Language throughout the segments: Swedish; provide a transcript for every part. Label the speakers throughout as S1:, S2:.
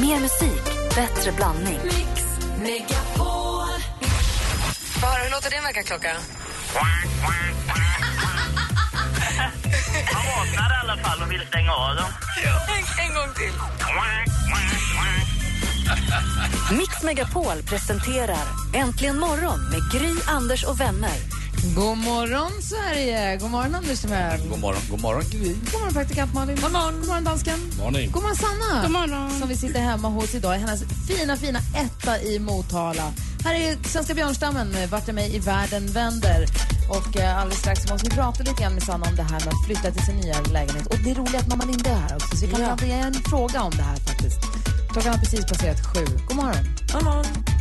S1: Mer musik, bättre blandning.
S2: Mix Megapol.
S3: Hur låter din väckarklocka?
S4: Man vaknar i alla fall och vill stänga av dem.
S3: En, en gång till.
S1: Mix Megapol presenterar Äntligen morgon med Gry, Anders och vänner.
S5: God morgon, Sverige! God morgon, Anders Timell.
S6: God morgon, god morgon Gry.
S5: God morgon, praktikant Malin. God morgon, God morgon dansken.
S6: Morning.
S5: God morgon, Sanna.
S7: God morgon.
S5: Som vi sitter hemma hos idag i hennes fina, fina etta i Motala. Här är Svenska björnstammen med Vart är mig i världen vänder. Och eh, alldeles strax måste vi prata lite grann med Sanna om det här med att flytta till sin nya lägenhet. Och det är roligt att mamma Linda är här också, så vi kan ja. ge en fråga om det här faktiskt. Klockan har precis passerat sju. God morgon.
S3: God morgon.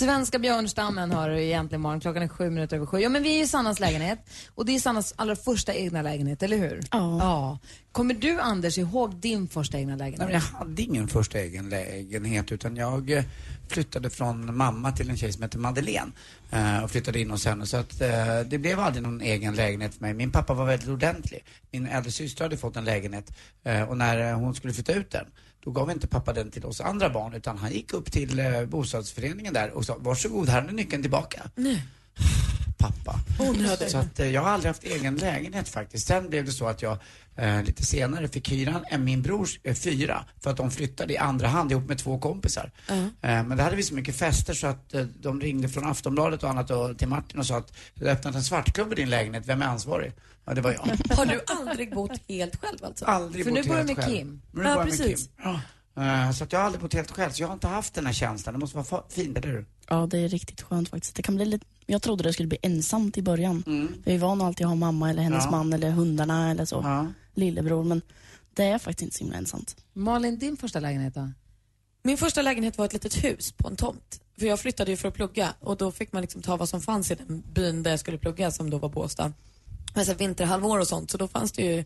S5: Svenska björnstammen har du egentligen morgon. Klockan är sju minuter över sju. Ja, men vi är i Sannas lägenhet och det är Sannas allra första egna lägenhet, eller hur?
S7: Ja.
S5: ja. Kommer du, Anders, ihåg din första egna lägenhet?
S6: Nej, jag hade ingen första egen lägenhet utan jag eh, flyttade från mamma till en tjej som heter Madeleine eh, och flyttade in hos henne. Så att eh, det blev aldrig någon egen lägenhet för mig. Min pappa var väldigt ordentlig. Min äldre syster hade fått en lägenhet och när hon skulle flytta ut den då gav inte pappa den till oss andra barn utan han gick upp till eh, bostadsföreningen där och sa varsågod, här är nyckeln tillbaka.
S5: Nej.
S6: Pappa. Så att, eh, jag har aldrig haft egen lägenhet faktiskt. Sen blev det så att jag eh, lite senare fick hyran än min brors eh, fyra för att de flyttade i andra hand ihop med två kompisar. Eh, men det hade vi så mycket fester så att eh, de ringde från Aftonbladet och annat och, till Martin och sa att du har öppnat en svartklubb i din lägenhet, vem är ansvarig? Ja, det var jag.
S3: Har du aldrig bott helt själv alltså?
S6: Aldrig
S5: För
S6: bott
S5: nu bor du
S6: helt
S5: med
S6: själv.
S5: Kim.
S6: Nu bor jag med. Kim. Ja. Eh, Så att jag har aldrig bott helt själv, så jag har inte haft den här känslan. Det måste vara fint, eller hur?
S7: Ja, det är riktigt skönt faktiskt. Det kan bli lite... Jag trodde det skulle bli ensamt i början. Vi är vana att alltid ha mamma eller hennes
S6: Ja.
S7: man eller hundarna eller så.
S6: Ja.
S7: Lillebror, men det är faktiskt inte så himla ensamt.
S5: Malin, din första lägenhet då?
S2: Min första lägenhet var ett litet hus på en tomt. För jag flyttade ju för att plugga och då fick man liksom ta vad som fanns i den byn där jag skulle plugga som då var Båstad. Alltså vinterhalvår och sånt så då fanns det ju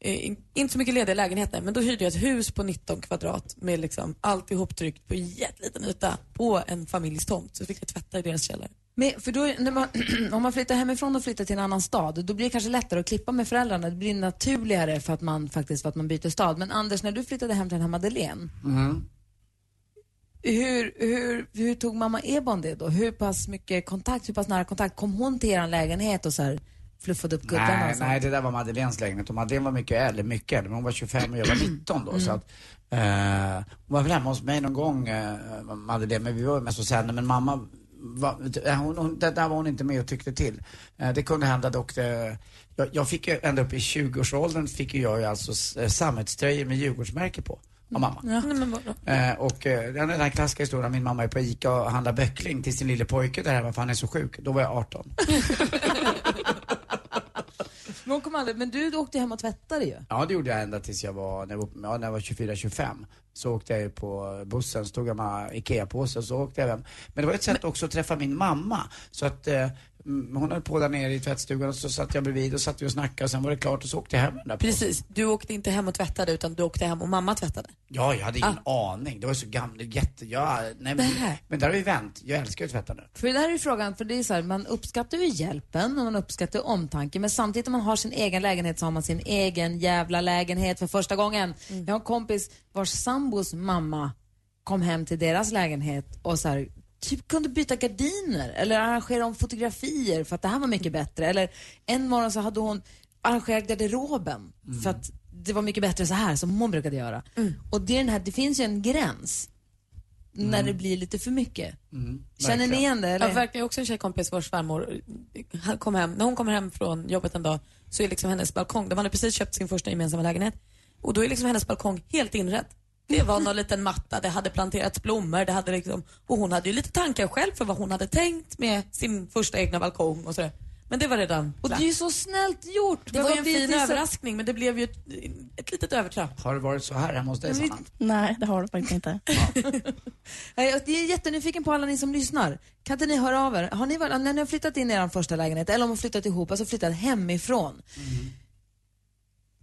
S2: eh, inte så mycket lediga lägenheter men då hyrde jag ett hus på 19 kvadrat med liksom allt ihoptryckt på en jätteliten yta på en familjs tomt. Så fick jag tvätta i deras källare.
S5: Men, för då, när man, om man flyttar hemifrån och flyttar till en annan stad, då blir det kanske lättare att klippa med föräldrarna. Det blir naturligare för att man faktiskt för att man byter stad. Men Anders, när du flyttade hem till den här Madeleine, hur, hur, hur tog mamma Ebon det då? Hur pass mycket kontakt, hur pass nära kontakt? Kom hon till er lägenhet och så här fluffade upp gubbarna?
S6: Nej,
S5: och så?
S6: nej, det där var Madeleines lägenhet och Madeleine var mycket äldre, mycket äldre, men hon var 25 och jag var 19 då. Så att, eh, hon var väl hemma hos mig någon gång, eh, Madeleine, men vi var mest hos henne, men mamma var, eh, hon, hon, det där var hon inte med och tyckte till. Eh, det kunde hända dock, det, jag, jag fick ju ända upp i 20-årsåldern fick ju jag ju alltså eh, sammetströjor med Djurgårdsmärke på. Av mamma.
S2: Men vadå?
S6: Eh, och eh, den här klassiska historien, min mamma är på ICA och handlar böckling till sin lille pojke där hemma för han är så sjuk. Då var jag 18.
S5: Men, hon kom aldrig, men du åkte hem och tvättade ju.
S6: Ja, det gjorde jag ända tills jag var, när jag var, ja, när jag var 24-25. Så åkte jag ju på bussen, så tog jag med IKEA-påse och så åkte jag hem. Men det var ett sätt också att träffa min mamma. Så att eh, mm, hon höll på där nere i tvättstugan och så satt jag bredvid och satt vi och snackade och sen var det klart och så åkte jag hem den där.
S2: Precis, du åkte inte hem och tvättade utan du åkte hem och mamma tvättade.
S6: Ja, jag hade ingen aning. Det var så gammalt, jätte, ja, nej, men, men där har vi vänt. Jag älskar ju att tvätta nu.
S5: För det här är ju frågan, för det är så här, man uppskattar ju hjälpen och man uppskattar omtanke, men samtidigt när man har sin egen lägenhet så har man sin egen jävla lägenhet för första gången. Jag har en kompis vars sambos mamma kom hem till deras lägenhet och så här, typ kunde byta gardiner eller arrangera om fotografier för att det här var mycket bättre. Eller en morgon så hade hon arrangerat garderoben för att det var mycket bättre så här som hon brukade göra. Och det, är den här, det finns ju en gräns när det blir lite för mycket. Känner ni igen det? Eller?
S2: Jag verkar också en tjejkompis vars svärmor han kom hem, när hon kommer hem från jobbet en dag så är liksom hennes balkong, de hade precis köpt sin första gemensamma lägenhet och då är liksom hennes balkong helt inredd. Det var någon liten matta, det hade planterats blommor, det hade liksom, och hon hade ju lite tankar själv för vad hon hade tänkt med sin första egna balkong och sådär. Men det var redan
S5: Och det är ju så snällt gjort.
S2: Det var ju en
S5: det-
S2: fin
S5: det så-
S2: överraskning men det blev ju ett, ett litet övertramp.
S6: Har det varit så här hemma hos dig, Sanna?
S7: Nej, det har du faktiskt inte.
S5: Jag är jättenyfiken på alla ni som lyssnar. Kan inte ni höra av er? Har ni, varit- när ni har flyttat in i er första lägenhet eller om ni har flyttat ihop, alltså flyttat hemifrån.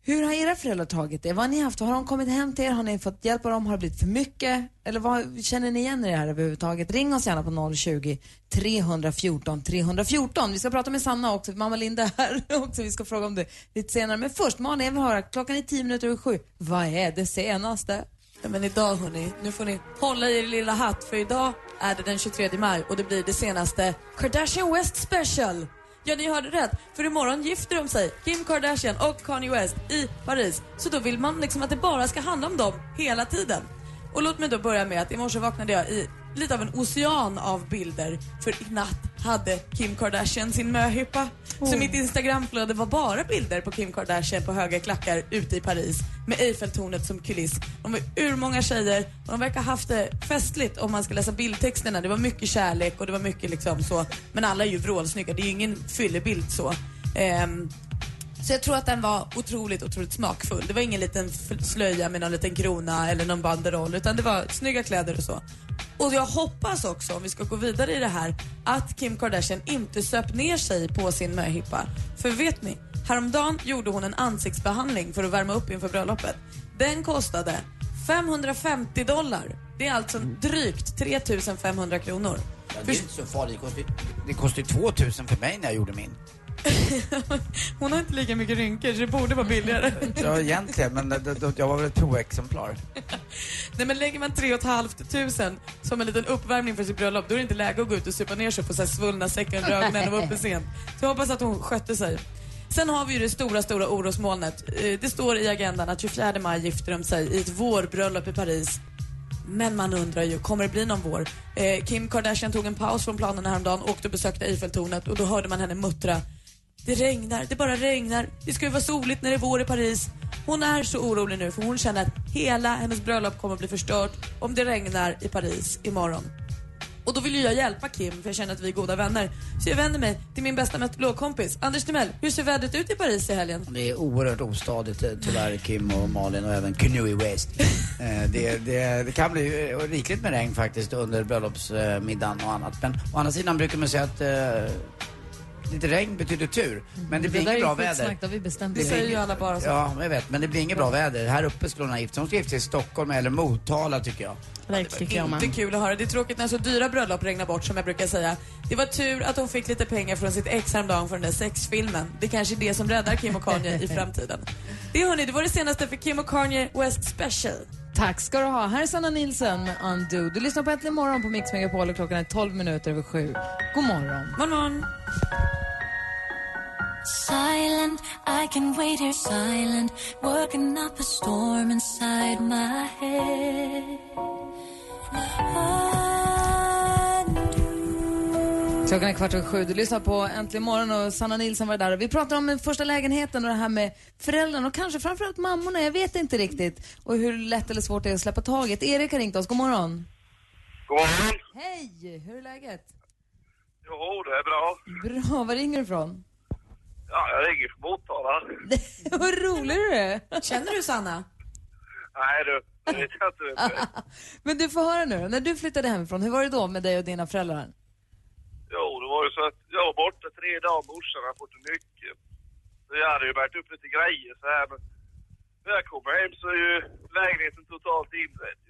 S5: Hur har era föräldrar tagit det? Vad har ni haft? Har de kommit hem till er? Har ni fått hjälp av dem? Har det blivit för mycket? Eller vad, känner ni igen er i det här överhuvudtaget? Ring oss gärna på 020 314 314. Vi ska prata med Sanna också, mamma Linda här också. Vi ska fråga om det lite senare. Men först, Malin, jag vill höra, klockan är tio minuter över sju. Vad är det senaste?
S2: Ja, men idag hörni, nu får ni hålla i er lilla hatt för idag är det den 23 maj och det blir det senaste Kardashian West special. Ja, ni hörde rätt. För imorgon gifter de sig, Kim Kardashian och Kanye West i Paris. Så då vill man liksom att det bara ska handla om dem hela tiden. Och låt mig då börja med att i morse vaknade jag i lite av en ocean av bilder. För i natt hade Kim Kardashian sin möhippa. Så mitt Instagramflöde var bara bilder på Kim Kardashian på höga klackar ute i Paris med Eiffeltornet som kuliss. De var urmånga tjejer och de verkar ha haft det festligt om man ska läsa bildtexterna. Det var mycket kärlek och det var mycket liksom så. Men alla är ju vrålsnygga, det är ju ingen fyllebild så. Ehm, så jag tror att den var otroligt, otroligt smakfull. Det var ingen liten slöja med någon liten krona eller någon banderoll utan det var snygga kläder och så. Och jag hoppas också, om vi ska gå vidare i det här, att Kim Kardashian inte söp ner sig på sin möhippa. För vet ni, häromdagen gjorde hon en ansiktsbehandling för att värma upp inför bröllopet. Den kostade 550 dollar. Det är alltså drygt 3500 kronor.
S6: Ja, det är inte så farligt. Det kostade, det kostade 2000 för mig när jag gjorde min.
S2: Hon har inte lika mycket rynkor så det borde vara billigare.
S6: Ja, egentligen, men det, det, jag var väl ett proexemplar.
S2: Nej men lägger man 3 500 som en liten uppvärmning för sitt bröllop då är det inte läge att gå ut och supa ner sig och få så här svullna säckar under ögonen och vara uppe sent. Så jag hoppas att hon skötte sig. Sen har vi ju det stora, stora orosmolnet. Eh, Det står i agendan att 24 maj gifter de sig i ett vårbröllop i Paris. Men man undrar ju, kommer det bli någon vår? Eh, Kim Kardashian tog en paus från planerna häromdagen, åkte och besökte Eiffeltornet och då hörde man henne muttra. Det regnar, det bara regnar. Det ska ju vara soligt när det är vår i Paris. Hon är så orolig nu för hon känner att hela hennes bröllop kommer att bli förstört om det regnar i Paris imorgon. Och då vill ju jag hjälpa Kim för jag känner att vi är goda vänner. Så jag vänder mig till min bästa meteorologkompis Anders Timell. Hur ser vädret ut i Paris i helgen?
S6: Det är oerhört ostadigt eh, tyvärr, Kim och Malin och även Kanye West. Eh, det, det, det kan bli eh, rikligt med regn faktiskt under bröllopsmiddagen och annat. Men å andra sidan brukar man säga att lite regn betyder tur. Men det blir inget bra väder.
S5: det vi bestämt.
S2: Det säger ju alla bara så.
S6: Ja, jag vet. Men det blir inget bra väder. Här uppe skulle hon ha gift sig. Hon ska gifta sig i Stockholm eller Motala tycker jag.
S7: Det med.
S2: Inte kul att höra. Det är tråkigt när så dyra bröllop regnar bort som jag brukar säga. Det var tur att hon fick lite pengar från sitt ex häromdagen för den där sexfilmen. Det kanske är det som räddar Kim och Kanye i framtiden. Det hörni, det var det senaste för Kim och Kanye West Special.
S5: Tack ska du ha. Här är Sanna Nilsson med Undo. Du lyssnar på Äntligen morgon på Mix Megapol och klockan är 12 minuter över sju. God morgon.
S2: Morgon, morgon.
S8: Silent, I can wait here silent, working up a storm inside my head.
S5: Klockan är kvart över sju. Du lyssnar på Äntligen morgon och Sanna Nilsson var där. Vi pratar om den första lägenheten och det här med föräldrarna och kanske framförallt mammorna. Jag vet inte riktigt. Och hur lätt eller svårt det är att släppa taget. Erik har ringt oss. God morgon.
S9: God morgon.
S5: Hej! Hur är läget?
S9: Jo, det är bra.
S5: Bra. Var ringer du ifrån?
S9: Ja, jag ringer från Motala.
S5: Vad rolig du är.
S2: Känner du Sanna?
S9: Nej du, det vet jag inte.
S5: Men du får höra nu När du flyttade hemifrån, hur var det då med dig och dina föräldrar?
S9: Jo, det var ju så att jag var borta tre dagar, morsan hade fått en nyckel. Så jag hade ju bärt upp lite grejer så här, men när jag kommer hem så är ju lägenheten totalt inredd.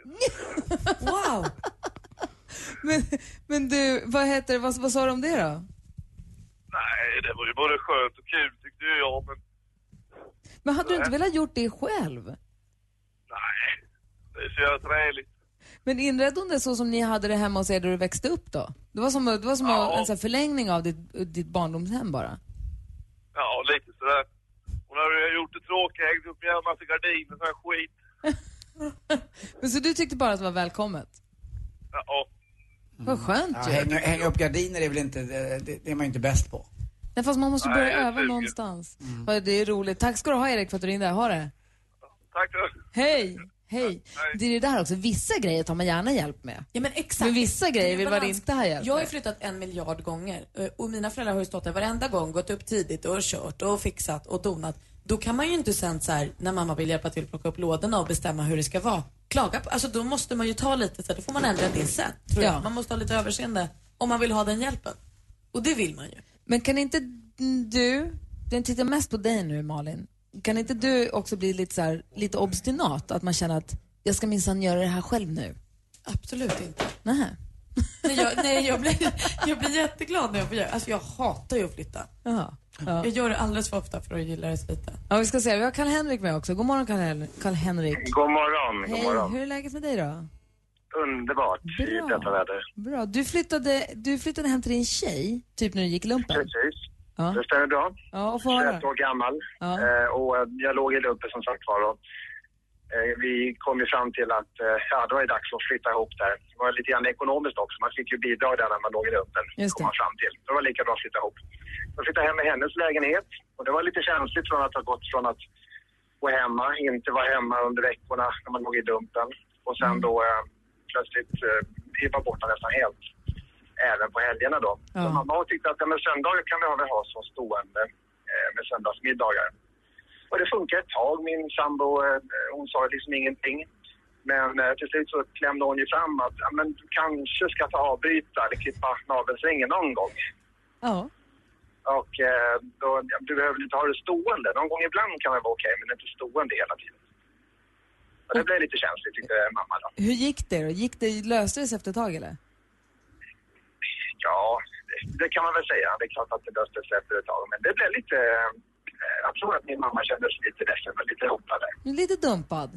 S2: Wow!
S5: Men, men du, vad heter vad, vad sa du om det då?
S9: Nej, det var ju både skönt och kul tyckte ju jag, men
S5: Men hade du inte velat gjort det själv?
S9: nej. Det är så jävla träligt.
S5: Men inredde hon det så som ni hade det hemma hos er där du växte upp då? Det var som, det var som
S9: Ja.
S5: en sån förlängning av ditt, ditt barndomshem bara?
S9: Ja, lite sådär. Hon hade ju gjort det tråkigt, hängt upp en jävla massa gardiner och sån här skit.
S5: Men så du tyckte bara att det var välkommet?
S9: Ja,
S5: Vad skönt
S6: Ja,
S5: ju.
S6: hänga, hänga upp gardiner är väl inte, det, det, är man ju inte bäst på.
S5: Nej, fast man måste
S9: Nej,
S5: börja öva någonstans. Ja, Det är roligt. Tack ska du ha Erik för att du ringde. Ha det.
S9: tack då.
S5: Hej! Hej! Det är det där också, vissa grejer tar man gärna hjälp med.
S2: Ja men exakt.
S5: Men vissa grejer vill man inte ha hjälp
S2: Jag har ju
S5: med.
S2: flyttat en miljard gånger eh, och mina föräldrar har ju stått där varenda gång, gått upp tidigt och kört och fixat och donat. Då kan man ju inte sen så här, när mamma vill hjälpa till att plocka upp lådorna och bestämma hur det ska vara, klaga på, alltså då måste man ju ta lite så här, då får man ändra det. Tror
S5: Ja.
S2: Man måste ha lite överseende om man vill ha den hjälpen. Och det vill man ju.
S5: Men kan inte du, den tittar mest på dig nu Malin. kan inte du också bli lite, så här, lite obstinat? Att man känner att jag ska minsann göra det här själv nu?
S2: Absolut inte.
S5: Nej.
S2: Nej, jag, nej, jag, blir, jag blir jätteglad när jag får göra Alltså jag hatar ju att flytta.
S5: Jaha. Ja.
S2: Jag gör det alldeles för ofta för att gilla det lite.
S5: ja, vi ska se. Vi har Karl-Henrik med också. God morgon Karl- Karl-Henrik.
S10: God morgon, god
S5: Hej,
S10: morgon.
S5: hur är läget med dig då?
S10: Underbart i
S5: Bra.
S10: detta väder.
S5: Bra. Du flyttade, du flyttade hem till din tjej, typ när du gick i lumpen?
S10: Precis.
S5: Ja.
S10: Det stämmer bra.
S5: Ja, och få höra.
S10: 21 år gammal.
S5: Ja.
S10: Eh, och jag låg i lumpen som sagt var. Eh, vi kom ju fram till att eh, ja, då är det dags att flytta ihop där. Det var lite grann ekonomiskt också. Man fick ju bidrag där när man låg i lumpen. Kom man fram till. Det var lika bra att flytta ihop. Jag flyttade hem med hennes lägenhet. Och det var lite känsligt från att ha gått från att gå hemma, inte vara hemma under veckorna när man låg i lumpen. Och sen då eh, plötsligt eh, var borta nästan helt. Även på helgerna då. Så
S5: Ja.
S10: mamma hon tyckte att ja, men söndagar kan vi väl ha som stående eh, med söndagsmiddagar. Och det funkar ett tag. Min sambo, eh, hon sa liksom ingenting. Men eh, till slut så klämde hon ju fram att ja, men du kanske ska ta avbryta eller klippa navelsträngen någon gång.
S5: Ja.
S10: Och eh, då, ja, du behöver inte ha det stående. Någon gång ibland kan det vara okej, men inte stående hela tiden. Och det blev lite känsligt tyckte mamma då.
S5: Hur gick det då? Gick det, löste det sig efter ett tag eller?
S10: Ja, det, det kan man väl säga. Det är klart att det löste sig efter ett tag. Men det blev lite... Eh, jag tror att min mamma kände sig lite ledsen och lite hotad där.
S5: Lite dumpad.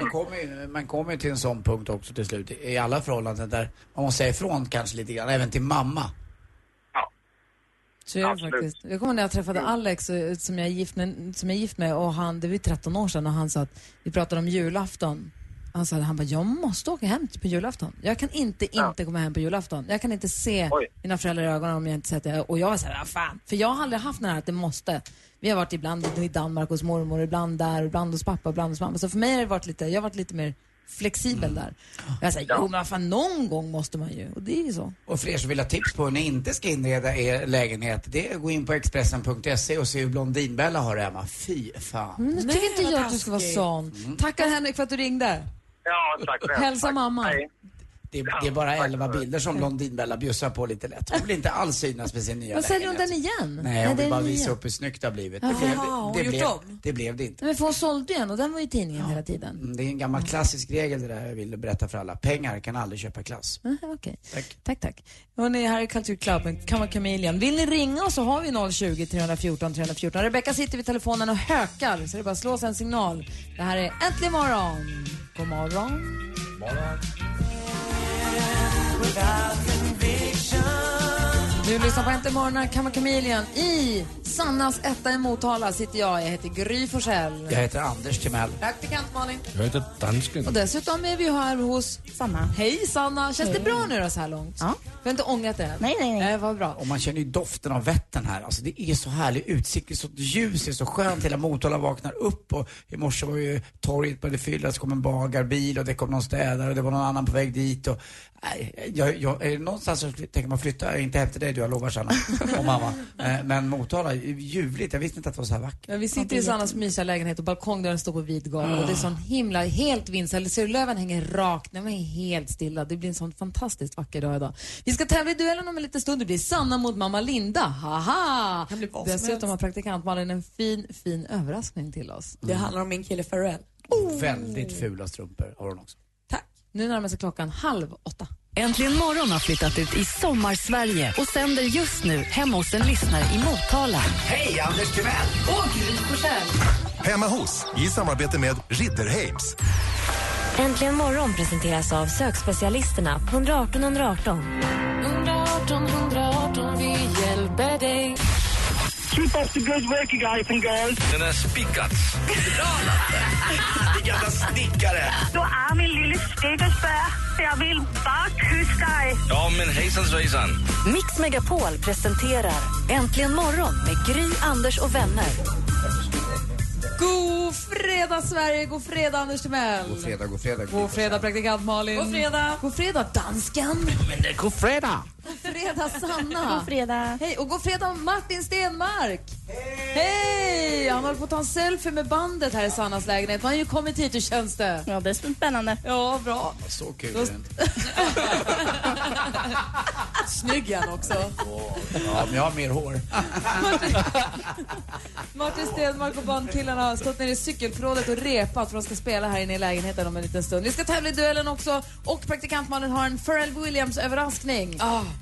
S6: Man kommer, ju, man kommer till en sån punkt också till slut i alla förhållanden där man måste säga ifrån kanske lite grann, även till mamma.
S5: Så är det
S10: Absolut.
S5: faktiskt. Jag kommer när jag träffade Alex eh, som jag, är gift med, som jag är gift med och han, det var ju 13 år sedan och han sa att vi pratade om julafton. Han sa han bara, jag måste åka hem på julafton. Jag kan inte inte komma hem på julafton. Jag kan inte se mina föräldrar i ögonen om jag inte sett det. Och jag var såhär, ah, fan. För jag har aldrig haft den här att det måste. Vi har varit ibland i Danmark hos mormor, ibland där, ibland hos pappa, ibland hos mamma. Så för mig har det varit lite, jag har varit lite mer flexibel där. Jag säger, jo men fan, någon gång måste man ju. Och det är ju så.
S6: Och för er som vill ha tips på hur ni inte ska inreda er lägenhet, det är att gå in på Expressen.se och se hur Blondinbella har det hemma. Fy fan.
S5: Men jag tycker inte jag att du ska vara sån. Tackar Henrik för att du ringde.
S10: Ja, tack själv.
S5: Hälsa
S10: Tack.
S5: mamma.
S10: Hej.
S6: Det är, det är bara 11 bilder som Blondinbella bjussar på lite lätt. Hon vill inte alls synas med sin nya
S5: Vad säljer hon
S6: lägenhet.
S5: den igen?
S6: Nej, hon
S5: det är
S6: vill bara visa upp hur snyggt det har blivit. Det blev, det, det, blev, det blev det inte.
S5: Men för hon sålde ju en och den var ju i tidningen hela tiden.
S6: Mm, Det är en gammal klassisk regel det där jag vill berätta för alla. Pengar kan aldrig köpa klass.
S5: Aha, Okej.
S6: Tack.
S5: Tack, tack. Hörrni, här är Culture Club med Kamma Chameleon. Vill ni ringa oss så har vi 020 314 314. Rebecka sitter vid telefonen och hökar, så det är bara att slå sig en signal. Det här är Äntligen morgon. God morgon. Du lyssnar på Äntligen morgon, här Kamma Chameleon. I Sannas etta i Motala sitter jag. Jag heter Gry Forssell.
S6: Jag heter Anders Timell.
S5: Praktikant Malin.
S11: Jag heter dansken.
S5: Och dessutom är vi här hos
S7: Sanna.
S5: Hej Sanna! Känns det
S7: Hej.
S5: bra nu då så här långt?
S7: Ja.
S5: Du har inte ångrat det än?
S7: Nej, nej, nej.
S5: Nej, vad bra.
S6: Och man känner ju doften av Vättern här. Alltså det är så härlig utsikt, det är så ljus, det är så skönt. Hela Motala vaknar upp och i morse var ju torget började fyllas, det kom en bagarbil och det kom någon städare och det var någon annan på väg dit och jag, jag, någonstans så tänker man flytta, inte hem till dig du, jag lovar Sanna och mamma. Eh, Men Motala, ljuvligt, jag visste inte att det var så här vackert.
S5: Ja, vi sitter i Sannas mysiga lägenhet och balkongdörren står på vid gavel och det är sån himla, helt vindstilla. Ser du löven hänger rakt, den är helt stilla. Det blir en sån fantastiskt vacker dag idag. Vi ska tävla i duellen om en liten stund. Det blir Sanna mot mamma Linda. Haha! Dessutom har praktikant Malin en fin, fin överraskning till oss.
S2: Det handlar om min kille Pharrell.
S6: Väldigt fula strumpor har hon också.
S5: Nu närmar sig klockan halv åtta.
S1: Äntligen morgon har flyttat ut i Sommarsverige och sänder just nu hemma hos en lyssnare i Motala.
S6: Hej, Anders Timell!
S5: Och Gry Forssell.
S12: Hemma hos, i samarbete med Ridderheims.
S13: Äntligen morgon presenteras av sökspecialisterna på 118 118.
S8: 118
S14: Keep up the good work guys and girls.
S4: Den är spikat.
S6: Din gamla snickare!
S14: Du är min lille stickersbär. Jag vill bara kyssa dig.
S4: Ja, men hejsan svejsan.
S1: Mix Megapol presenterar Äntligen morgon med Gry, Anders och vänner.
S5: God fredag Sverige, god fredag Anders Timell.
S6: God fredag, god fredag.
S5: God fredag praktikant Malin.
S2: God fredag.
S5: God fredag dansken.
S6: Men det är god fredag!
S5: God fredag Sanna.
S7: God fredag.
S5: Hej och god fredag Martin Stenmark. Hej! Han håller på att ta en selfie med bandet här i Sannas lägenhet. Han har ju kommit hit, hur känns det?
S7: Ja, det är spännande.
S5: Ja, bra.
S6: Så kul är det inte.
S2: Snygg han också.
S6: Ja, men jag har mer hår.
S5: Martin Stenmark och bandkillarna har stått nere i cykelförrådet och repat för att de ska spela här inne i lägenheten om en liten stund. Vi ska tävla i duellen också och praktikantmannen har en Pharrell Williams-överraskning.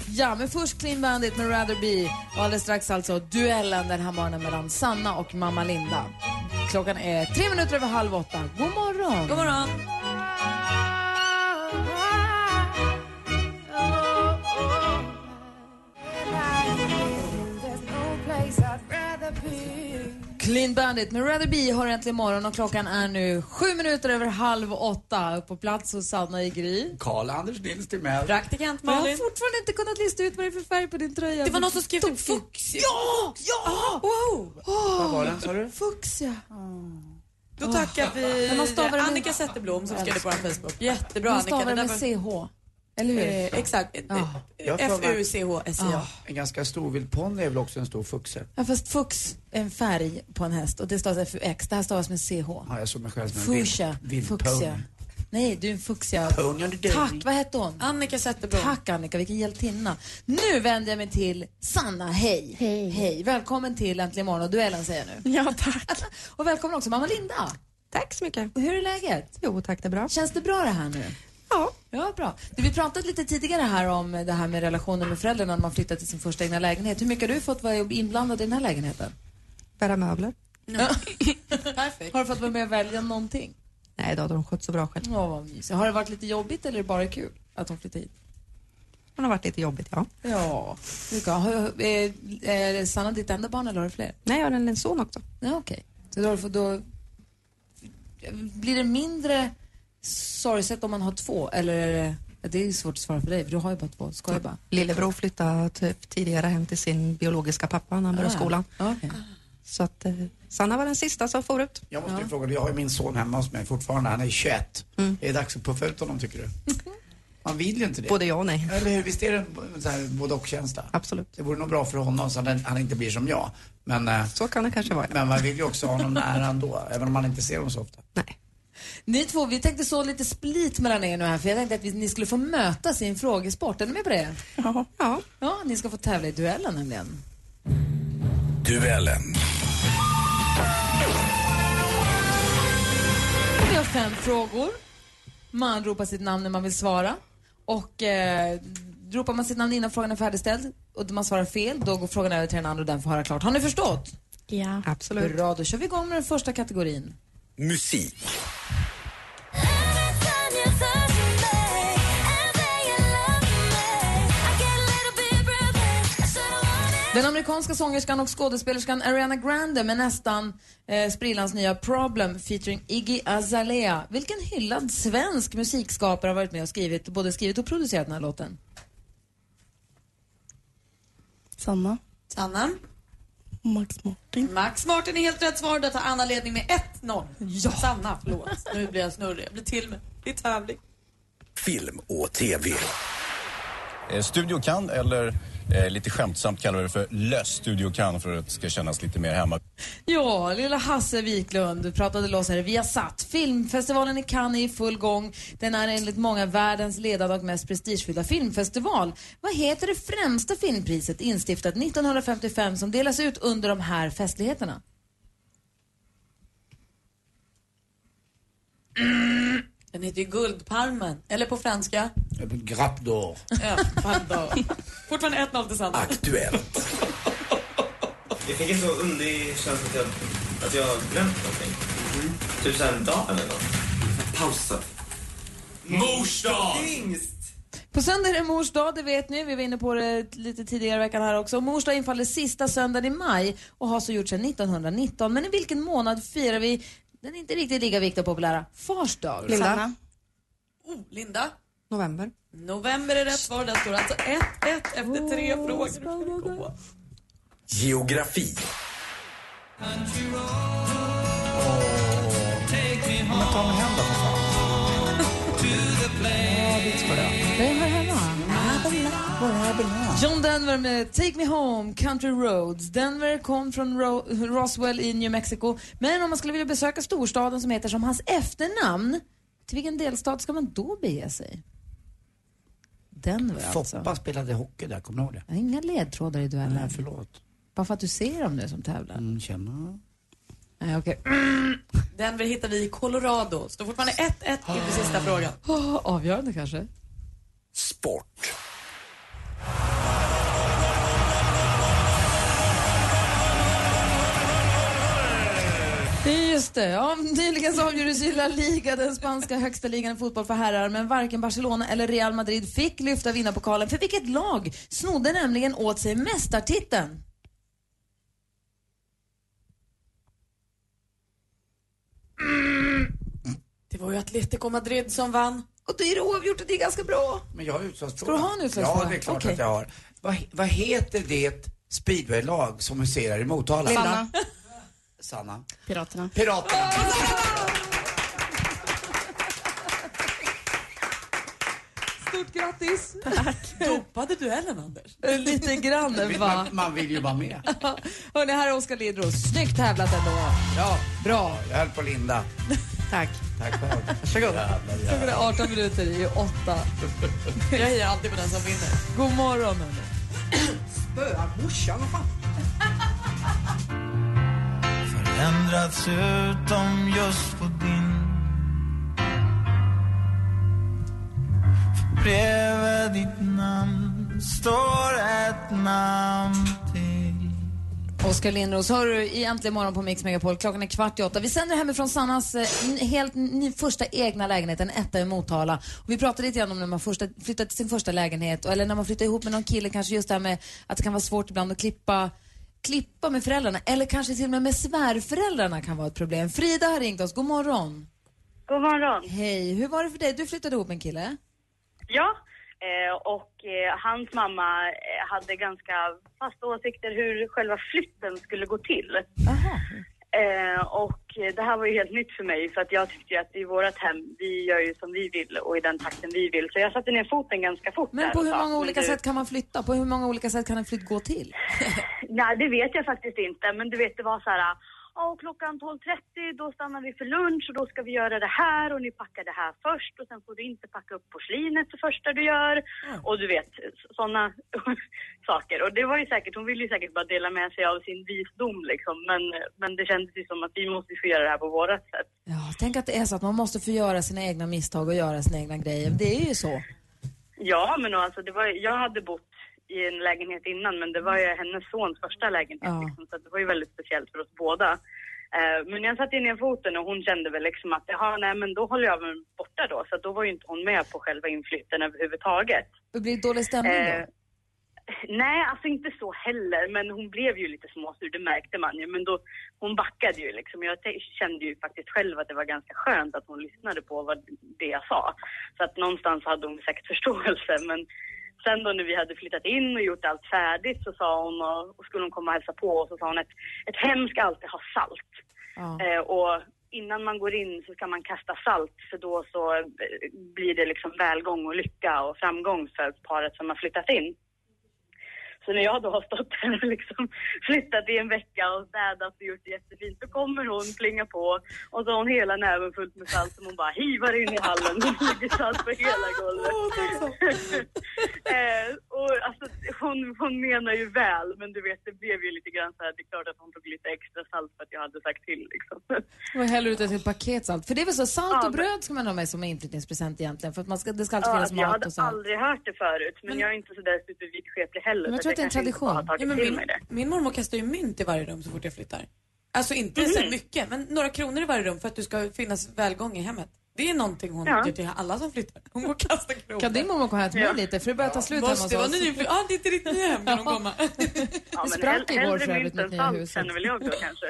S5: Ja, men först Clean Bandit med Rather Be och alldeles strax alltså duellen den här morgonen mellan Sanna och mamma Linda. Klockan är tre minuter över halv åtta. God morgon!
S2: God morgon!
S5: Clean Bandit med Rather Be har äntligen morgon och klockan är nu sju minuter över halv åtta. Upp på plats hos Sanna i Gry.
S6: Karl-Anders Nils Timell.
S2: Praktikant
S5: Jag har
S2: Malin.
S5: fortfarande inte kunnat lista ut vad det är för färg på din tröja.
S2: Det var någon som skrev typ fux. Ja! Ja! Wow!
S6: Vad var den sa du?
S5: Fuchsia.
S2: Då tackar vi
S5: stavar
S2: Annika Zetterblom som skrev det på vår Facebook. Jättebra
S5: Man
S2: Annika.
S5: stavar
S2: Det
S5: med CH. Eller hur?
S2: Eh, exakt.
S6: Får mig-
S2: F-U-C-H-S-I-A.
S6: En ganska storvild ponny är väl också en stor fuxe?
S5: Ja, fast fux är en färg på en häst och det stavas FUX. Det här stavas med CH.
S6: Ja, jag såg mig själv som en vild-
S5: Fuchsia.
S6: vild.
S5: Nej, du är en
S6: day.
S5: Tack, vad hette hon?
S2: Annika Zetterblom.
S5: Tack Annika, vilken hjältinna. Nu vänder jag mig till Sanna, hej.
S7: Hej.
S5: Hej, välkommen till Äntligen morgon och duellen säger jag nu.
S7: Ja, tack.
S5: och välkommen också mamma Linda.
S11: Tack så mycket.
S5: Hur är läget?
S11: Jo tack, det är bra.
S5: Känns det bra det här nu?
S11: Ja.
S5: Ja, bra. Du, vi pratade lite tidigare här om det här med relationen med föräldrarna när man flyttar till sin första egna lägenhet. Hur mycket har du fått vara inblandad i den här lägenheten?
S11: Bära möbler.
S2: Perfekt.
S5: Har du fått vara med och välja någonting?
S11: Nej, då hade de skött så bra själv.
S5: Ja, vad mysigt. Har det varit lite jobbigt eller är det bara kul att de flyttade hit?
S11: Det har varit lite jobbigt, ja.
S5: Ja. Vilka, har, är, är Sanna ditt enda barn eller har du fler?
S11: Nej, jag har en son också.
S5: Ja, okej. Så då, då blir det mindre sorgset om man har två eller är det, ja, det är svårt att svara för dig för du har ju bara två. Ska jag bara?
S11: Lillebror flyttade typ tidigare hem till sin biologiska pappa när han började
S5: Ah,
S11: skolan.
S5: okej.
S11: Så att eh, Sanna var den sista som for ut.
S6: Jag måste ju fråga, jag har ju min son hemma hos mig fortfarande, han är 21. Är det dags att puffa ut honom tycker du? Man vill ju inte det.
S11: Både ja och nej.
S6: Eller hur? Visst är det en så här både och-känsla?
S11: Absolut.
S6: Det vore nog bra för honom så att han- inte blir som jag. Men, eh,
S11: Så kan det kanske vara.
S6: men man vill ju också ha honom nära ändå, även om man inte ser honom så ofta.
S5: Ni två, vi tänkte så lite split mellan er nu här för jag tänkte att vi, ni skulle få mötas i en frågesport. Är ni med på det?
S11: Ja. ja.
S5: Ja, ni ska få tävla i duellen nämligen.
S4: Duellen.
S5: Vi har fem frågor. Man ropar sitt namn när man vill svara. Och eh, ropar man sitt namn innan frågan är färdigställd och man svarar fel, då går frågan över till den andra och den får höra klart. Har ni förstått?
S7: Ja.
S11: Absolut.
S5: Bra, då kör vi igång med den första kategorin.
S4: Musik.
S5: Den amerikanska sångerskan och skådespelerskan Ariana Grande med nästan eh, sprillans nya Problem featuring Iggy Azalea. Vilken hyllad svensk musikskapare har varit med och skrivit, både skrivit och producerat den här låten?
S7: Sanna.
S2: Sanna.
S7: Max Martin.
S2: Max Martin är helt rätt svar. Där tar Anna ledning med 1-0. Ja. Sanna, förlåt. Nu blir jag snurrig. Jag blir till med. Det är tävling.
S4: Film och TV.
S15: Eh, Studio kan, eller eh, lite skämtsamt kallar vi det för lös Studio kan för att det ska kännas lite mer hemma.
S5: Ja, lilla Hasse Wiklund pratade loss här via satt. Filmfestivalen i Cannes är i full gång. Den är enligt många världens ledande och mest prestigefyllda filmfestival. Vad heter det främsta filmpriset instiftat 1955 som delas ut under de här festligheterna?
S2: Den heter ju Guldpalmen. Eller på franska.
S6: Grappe d'or.
S2: Ja. Fortfarande 1-0 till Sanna.
S4: Aktuellt.
S16: Jag fick en så underlig känsla att jag, att jag glömt någonting. Typ såhär en dag eller något. Pausa.
S4: Mors dag!
S5: På söndag är det mors dag, det vet ni. Vi var inne på det lite tidigare i veckan här också. Mors dag infaller sista söndagen i maj och har så gjort sedan 1919. Men i vilken månad firar vi den inte riktigt lika viktiga och populära Fars dag?
S11: Linda.
S7: Sanna.
S2: Oh, Linda.
S11: November.
S2: November är rätt svar. Där står alltså 1-1 efter tre frågor. Ska vi gå.
S4: Geografi.
S6: Men ta mig hem då för fan.
S5: Vem hör hemma? John Denver med Take Me Home, Country Roads. Denver kom från Ro- Roswell i New Mexico. Men om man skulle vilja besöka storstaden som heter som hans efternamn, till vilken delstat ska man då bege sig? Denver alltså.
S6: Foppa spelade hockey där, kommer du ihåg det?
S5: Jag har inga ledtrådar i duellen.
S6: Nej, förlåt.
S5: Bara för att du ser dem nu som tävlar.
S6: Mm, tjena.
S5: Nej, okej.
S2: Denver hittar vi i Colorado. Står fortfarande 1-1 inför sista frågan.
S5: Oh, avgörande kanske.
S4: Sport.
S5: Just det. Ja, nyligen så avgjordes ju La Liga, den spanska högsta ligan i fotboll för herrar, men varken Barcelona eller Real Madrid fick lyfta vinnarpokalen. För vilket lag snodde nämligen åt sig mästartiteln?
S2: Det var ju Atletico Madrid som vann.
S5: Och då är det oavgjort och det är ganska bra.
S6: Men jag har utslagsfråga.
S5: Ska du ha en utslagsfråga?
S6: Ja, det är klart
S5: Okej.
S6: att jag har. Vad, vad heter det speedwaylag som huserar i Motala?
S7: Sanna.
S6: Sanna.
S7: Piraterna.
S6: Piraterna.
S5: Stort grattis!
S2: Dopade duellen, Anders?
S5: Lite grann, va?
S6: Man, man vill ju vara med.
S5: Hörni, här är Oskar Lindros. Snyggt tävlat ändå.
S6: Ja,
S5: Bra.
S6: jag höll på Linda.
S5: Tack.
S6: Tack själv.
S5: Varsågod. Klockan är 18 minuter i åtta.
S2: Jag hejar alltid på den som vinner.
S5: God morgon, hörni.
S6: Spöa morsan, vad fan.
S17: Ändrats utom just på din För bredvid ditt namn står ett namn till
S5: Oskar Lindros, hör du i Äntligen morgon på Mix Megapol. Klockan är kvart i åtta. Vi sänder hemifrån Sannas eh, helt ny, första egna lägenhet, en etta i Motala. Och vi pratade lite grann om när man första, flyttar till sin första lägenhet eller när man flyttar ihop med någon kille, kanske just det här med att det kan vara svårt ibland att klippa klippa med föräldrarna eller kanske till och med med svärföräldrarna kan vara ett problem. Frida har ringt oss. God morgon.
S14: God morgon.
S5: Hej. Hur var det för dig? Du flyttade ihop med en kille?
S14: Ja, eh, och eh, hans mamma eh, hade ganska fasta åsikter hur själva flytten skulle gå till. Eh, och det här var ju helt nytt för mig för att jag tyckte ju att i vårat hem, vi gör ju som vi vill och i den takten vi vill. Så jag satte ner foten ganska fort
S5: Men på hur
S14: sa,
S5: många
S14: "Men
S5: olika
S14: du-
S5: sätt kan man flytta? På hur många olika sätt kan en flytt gå till?
S14: Nej, det vet jag faktiskt inte. Men du vet, det var så här... Ja, klockan 12.30 då stannar vi för lunch och då ska vi göra det här och ni packar det här först och sen får du inte packa upp porslinet det första du gör. Och du vet, sådana saker. Och det var ju säkert, hon ville ju säkert bara dela med sig av sin visdom liksom. Men, men det kändes ju som att vi måste få göra det här på vårat sätt.
S5: Ja, tänk att det är så att man måste få göra sina egna misstag och göra sina egna grejer. Det är ju så.
S14: Ja, men alltså det var, jag hade bott i en lägenhet innan men det var ju hennes sons första lägenhet
S5: Ja.
S14: liksom, så det var ju väldigt speciellt för oss båda. Eh, men jag satte ner foten och hon kände väl liksom att jaha, nej men då håller jag mig borta då. Så då var ju inte hon med på själva inflytten överhuvudtaget.
S5: Det blir dålig stämning då.
S14: Eh, Nej, alltså inte så heller, men hon blev ju lite småsur, det märkte man ju. Men då, hon backade ju liksom. Jag kände ju faktiskt själv att det var ganska skönt att hon lyssnade på vad det jag sa. Så att någonstans hade hon säkert förståelse. Men sen då när vi hade flyttat in och gjort allt färdigt så sa hon, och, skulle hon komma och hälsa på, och så sa hon att ett hem ska alltid ha salt. Eh, och innan man går in så ska man kasta salt för då så eh, blir det liksom välgång och lycka och framgång för paret som har flyttat in. Så när jag då har stått här och liksom flyttat i en vecka och städat och gjort det jättefint, så kommer hon plinga på och så har hon hela näven fullt med salt som hon bara hivar in i hallen. Det ligger salt på hela golvet. eh, och alltså, hon, hon menar ju väl, men du vet, det blev ju lite grann så här, det är klart att hon tog lite extra salt för att jag hade sagt till liksom.
S5: Och häller ut ett helt paket salt. För det är väl så, salt och bröd ska man ha med som inflyttningspresent egentligen. För att man ska, det ska alltid
S14: Ja,
S5: finnas
S14: jag
S5: mat
S14: hade
S5: och så.
S14: aldrig hört det förut, men, jag är inte så där supervidskeplig heller.
S5: Men jag tror att det är en tradition.
S2: Ja, men
S14: till
S2: min, min mormor kastar ju mynt i varje rum så fort jag flyttar. Alltså inte så
S14: Mhm.
S2: mycket, men några kronor i varje rum för att du ska finnas välgång i hemmet. Det är någonting hon
S5: Ja.
S2: gör till alla som flyttar. Hon går och kastar kronor.
S5: Kan din mormor komma hem till mig
S2: Ja.
S5: lite? För det börjar ta slut hemma hos
S2: Måste vara
S5: oss.
S2: Ja, det är inte ditt nya hem kan hon komma.
S14: Ja,
S5: Det
S14: men
S5: sprack igår
S14: hellre
S5: för övrigt,
S14: mynt än
S5: mitt nya
S14: salt,
S5: huset.
S14: känner väl jag då kanske.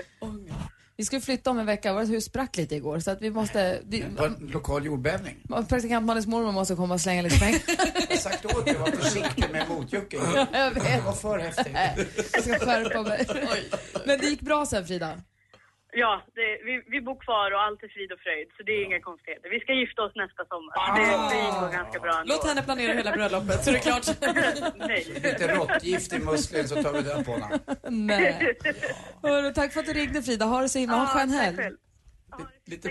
S5: Vi skulle flytta om en vecka. Vårt hus sprack lite igår. Så att vi måste...
S6: Det var en lokal jordbävning.
S5: praktikant Malins mormor måste komma och slänga lite pengar.
S6: Jag har sagt åt dig att vara försiktig med motjucken.
S5: Ja, jag vet.
S6: Det var för häftigt.
S5: Jag ska skärpa mig. Men det gick bra sen Frida?
S14: Ja, det, vi, vi bor kvar och allt är frid och fröjd, så det är inga konstigheter. Vi ska gifta oss nästa sommar. så Det, det gick ganska bra ändå.
S2: Låt henne planera hela bröllopet så är det klart.
S14: Nej.
S6: Lite råttgift i muskeln så tar vi död på honom.
S5: Nej. Hörru, tack för att du ringde Frida. Ha det så himla. Ha en
S14: Ja,
S5: skön helg.
S6: Lite.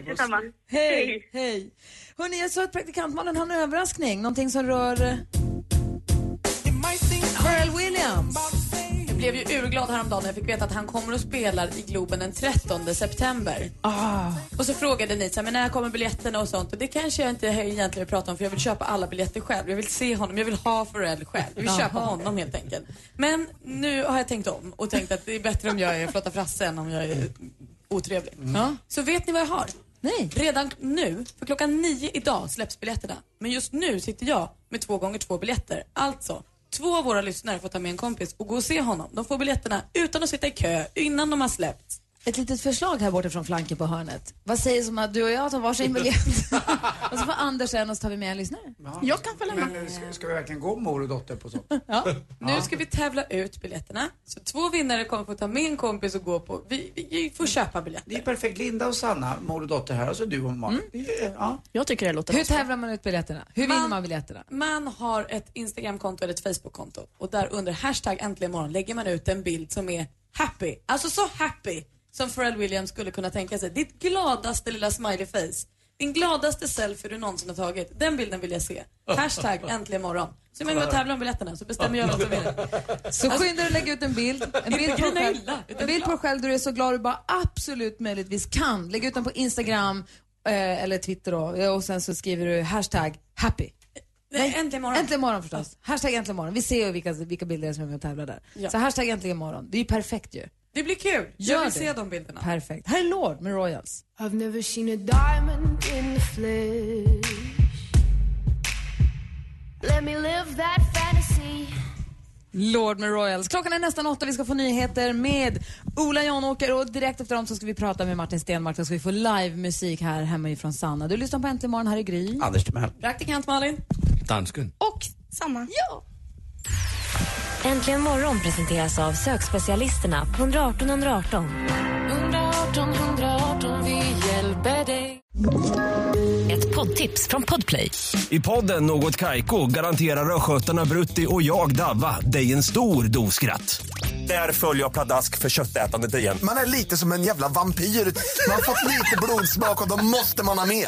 S5: Hej, hej. Hörni, jag sa att praktikantmannen har en överraskning. Någonting som rör... Pharrell Williams.
S2: Blev ju urglad häromdagen när jag fick veta att han kommer och spelar i Globen den 13 september.
S5: Ah.
S2: Och så frågade ni så här, men när kommer biljetterna och sånt? Och det kanske jag inte egentligen vill prata om för jag vill köpa alla biljetter själv. Jag vill se honom, jag vill ha Pharrell själv. Jag vill köpa
S5: Jaha.
S2: honom helt enkelt. Men nu har jag tänkt om och tänkt att det är bättre om jag är Flotta Frasse än om jag är otrevlig.
S5: Ja.
S2: Så vet ni vad jag har?
S5: Nej.
S2: Redan nu, för klockan nio idag släpps biljetterna. Men just nu sitter jag med två gånger två biljetter. Alltså, två av våra lyssnare får ta med en kompis och gå och se honom. De får biljetterna utan att sitta i kö, innan de har släppts.
S5: Ett litet förslag här borta från flanken på hörnet. Vad sägs om att du och jag tar varsin biljett? och så får Anders en och så tar vi med en lyssnare.
S7: Jag kan följa med.
S6: Men eh, ska, ska vi verkligen gå mor och dotter på sånt?
S2: Nu ska vi tävla ut biljetterna. Så två vinnare kommer få ta med en kompis och gå på. Vi, vi, får köpa biljetter.
S6: Det är perfekt. Linda och Sanna, mor och dotter här och så du och Malin. Är- Ja.
S7: Jag tycker det låter
S5: Hur tävlar man ut biljetterna? Hur vinner man biljetterna?
S2: Man har ett Instagramkonto eller ett Facebookkonto och där under hashtag äntligen morgon lägger man ut en bild som är happy. Alltså så happy som Pharrell Williams skulle kunna tänka sig. Ditt gladaste lilla smiley face. Din gladaste selfie du någonsin har tagit. Den bilden vill jag se. Hashtag äntligen morgon. Så man med och tävlar om biljetterna så bestämmer jag vem som vinner.
S5: Så skynda dig att lägga ut en bild. En bild på dig själv, en bild på dig själv där du är så glad du bara absolut möjligtvis kan. Lägg ut den på Instagram eh, eller Twitter då och sen så skriver du hashtag happy.
S2: Nej, äntligen morgon.
S5: Äntligen morgon förstås. Hashtag äntligen morgon. Vi ser ju vilka, vilka bilder som är med och tävlar där.
S2: Ja.
S5: Så hashtag äntligen morgon. Det är ju perfekt ju.
S2: Det blir kul.
S5: Gör
S2: jag vill
S5: det.
S2: se de bilderna.
S5: Perfekt. Här är Lord med Royals.
S18: I've never seen a diamond in the flesh. Let me live that fantasy.
S5: Lord med Royals. Klockan är nästan åtta. Vi ska få nyheter med Ola Janåker och direkt efter dem så ska vi prata med Martin Stenmark. Då ska vi få livemusik här hemma ifrån Sanna. Du lyssnar på Äntligen morgon. Här är Gry.
S6: Anders Timell.
S2: Praktikant Malin.
S12: Dansken.
S5: Och
S7: Sanna.
S5: Ja.
S13: Äntligen morgon presenteras av sökspecialisterna på 118 118.
S18: 118 118, vi hjälper dig.
S1: Ett poddtips från Podplay.
S19: I podden Något Kaiko garanterar östgötarna Brutti och jag, Davva, dig en stor dos skratt. Där följer jag pladask för köttätandet igen.
S12: Man är lite som en jävla vampyr. Man har fått lite blodsmak och då måste man ha mer.